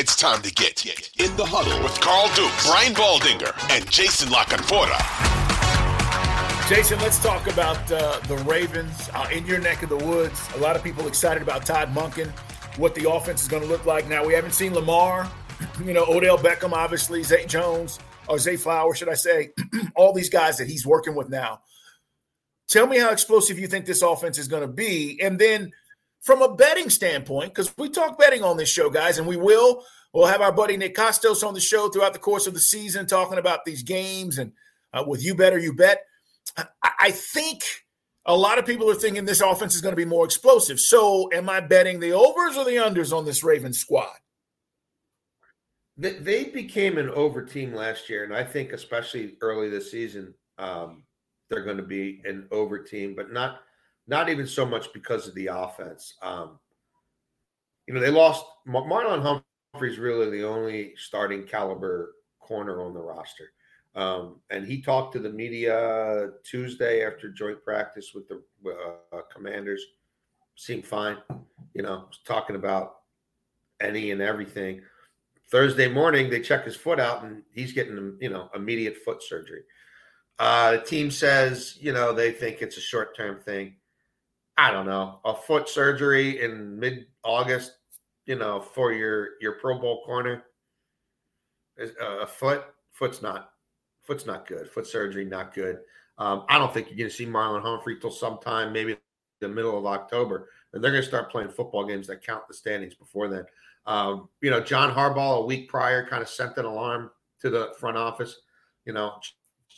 It's time to get in the huddle with Carl Dukes, Brian Baldinger, and Jason La Canfora. Jason, let's talk about uh, the Ravens uh, in your neck of the woods. A lot of people excited about Todd Monken, what the offense is going to look like. Now we haven't seen Lamar, you know, Odell Beckham, obviously, Zay Jones or Zay Flower, should I say, all these guys that he's working with now. Tell me how explosive you think this offense is going to be, and then from a betting standpoint, because we talk betting on this show, guys, and we will. We'll have our buddy Nick Kostos on the show throughout the course of the season, talking about these games and uh, with you better, you bet. I, I think a lot of people are thinking this offense is going to be more explosive. So, am I betting the overs or the unders on this Ravens squad? They became an over team last year, and I think especially early this season, um, they're going to be an over team, but not not even so much because of the offense. Um, you know, they lost Marlon Humphrey's really the only starting caliber corner on the roster. Um, and he talked to the media Tuesday after joint practice with the uh, commanders. Seemed fine, you know, talking about any and everything. Thursday morning, they check his foot out, and he's getting, you know, immediate foot surgery. Uh, the team says, you know, they think it's a short term thing. I don't know, a foot surgery in mid August, you know, for your your Pro Bowl corner. Uh, a foot, foot's not, foot's not good. Foot surgery, not good. Um, I don't think you're going to see Marlon Humphrey till sometime, maybe the middle of October, and they're going to start playing football games that count the standings before then. Um, you know, John Harbaugh a week prior kind of sent an alarm to the front office. You know,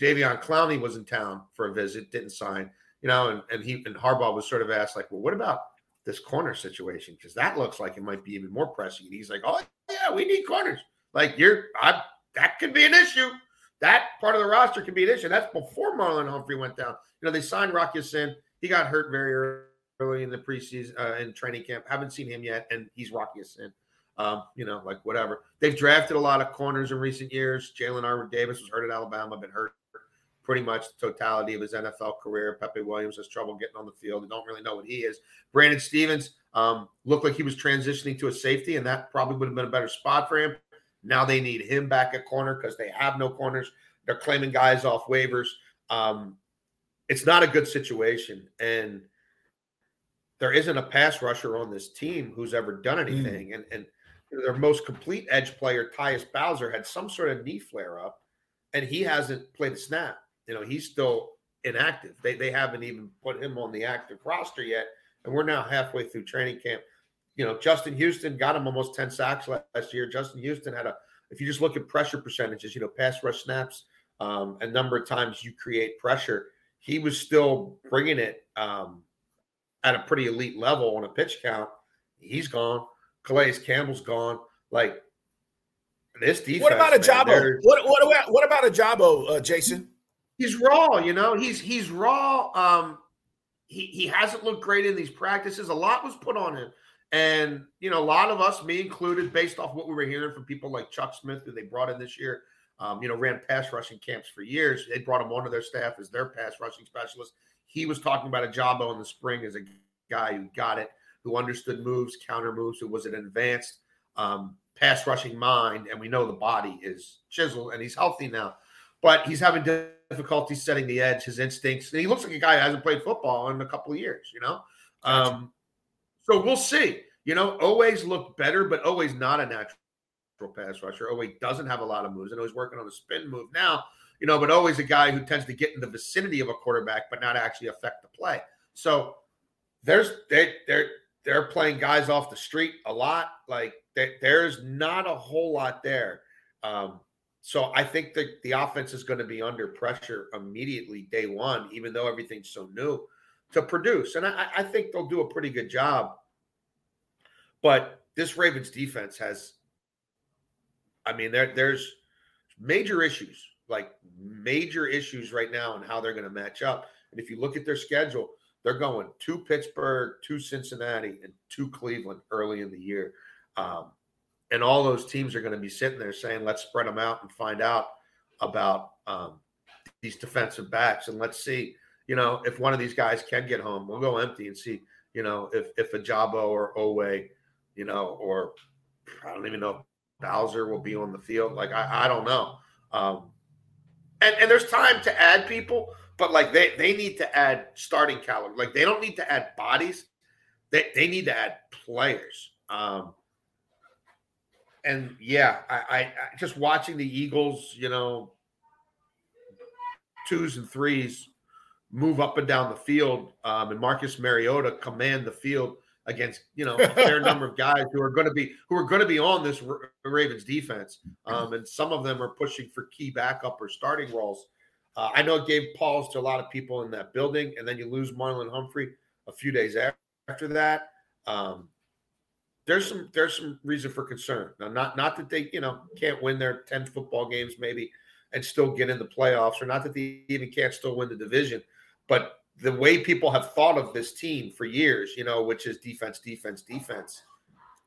Jadeveon Clowney was in town for a visit, didn't sign you know, and, and he and Harbaugh was sort of asked, like, well, what about this corner situation? Because that looks like it might be even more pressing. And he's like, oh yeah, we need corners. Like you're I that could be an issue. That part of the roster could be an issue. That's before Marlon Humphrey went down. You know, they signed Rock Ya-Sin. He got hurt very early in the preseason uh, in training camp. Haven't seen him yet, and he's Rock Ya-Sin. Um, you know, like whatever. They've drafted a lot of corners in recent years. Jalen Armour Davis was hurt at Alabama, been hurt pretty much the totality of his NFL career. Pepe Williams has trouble getting on the field. They don't really know what he is. Brandon Stephens um, looked like he was transitioning to a safety, and that probably would have been a better spot for him. Now they need him back at corner because they have no corners. They're claiming guys off waivers. Um, it's not a good situation. And there isn't a pass rusher on this team who's ever done mm. anything. Mm. And, and their most complete edge player, Tyus Bowser, had some sort of knee flare up, and he hasn't played a snap. You know, he's still inactive. They they haven't even put him on the active roster yet, and we're now halfway through training camp. You know, Justin Houston got him almost 10 sacks last year. Justin Houston had a if you just look at pressure percentages, you know, pass rush snaps, um, a number of times you create pressure, he was still bringing it um, at a pretty elite level on a pitch count. He's gone. Calais Campbell's gone. Like this defense. What about a Ojabo? What, what about what about Ojabo, uh, Jason? He's raw, you know. He's he's raw. Um, he he hasn't looked great in these practices. A lot was put on him, and you know, a lot of us, me included, based off what we were hearing from people like Chuck Smith, who they brought in this year. Um, you know, ran pass rushing camps for years. They brought him onto their staff as their pass rushing specialist. He was talking about Ojabo in the spring as a guy who got it, who understood moves, counter moves, who was an advanced um, pass rushing mind. And we know the body is chiseled and he's healthy now, but he's having difficulty setting the edge, his instincts. He looks like a guy who hasn't played football in a couple of years, you know? Um, so we'll see. You know, Oweh's look better, but Oweh's not a natural pass rusher. Oweh's doesn't have a lot of moves. I know he's working on a spin move now, you know, but Oweh's a guy who tends to get in the vicinity of a quarterback, but not actually affect the play. So there's they they're they're playing guys off the street a lot. Like they, there's not a whole lot there. Um, so I think that the offense is going to be under pressure immediately day one, even though everything's so new to produce. And I, I think they'll do a pretty good job. But this Ravens defense has, I mean, there, there's major issues, like major issues right now and how they're going to match up. And if you look at their schedule, they're going to Pittsburgh, to Cincinnati, and to Cleveland early in the year. Um, and all those teams are going to be sitting there saying, let's spread them out and find out about um, these defensive backs. And let's see, you know, if one of these guys can get home, we'll go empty and see, you know, if, if a Ojabo or Oweh, you know, or I don't even know Bowser will be on the field. Like, I, I don't know. Um, and, and there's time to add people, but like they, they need to add starting caliber. Like they don't need to add bodies. They, they need to add players. Um, and yeah, I, I, I just watching the Eagles, you know, twos and threes move up and down the field, um, and Marcus Mariota command the field against you know a fair number of guys who are going to be who are going to be on this Ravens defense, um, and some of them are pushing for key backup or starting roles. Uh, I know it gave pause to a lot of people in that building, and then you lose Marlon Humphrey a few days after that. Um, there's some there's some reason for concern. Now, not not that they you know can't win their ten football games maybe and still get in the playoffs, or not that they even can't still win the division, but the way people have thought of this team for years, you know, which is defense, defense, defense.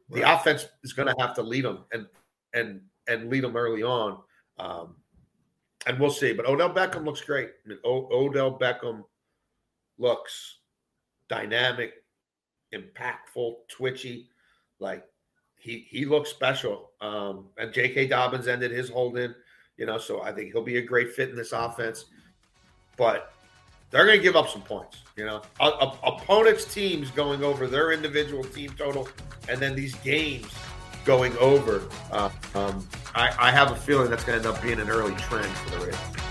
Right. The offense is going to have to lead them and and and lead them early on, um, and we'll see. But Odell Beckham looks great. I mean, o- Odell Beckham looks dynamic, impactful, twitchy. Like he he looks special. Um, and J.K. Dobbins ended his holding, you know, so I think he'll be a great fit in this offense. But they're going to give up some points. You know, opponents' teams going over their individual team total, and then these games going over. Uh, um, I, I, have a feeling that's going to end up being an early trend for the Ravens.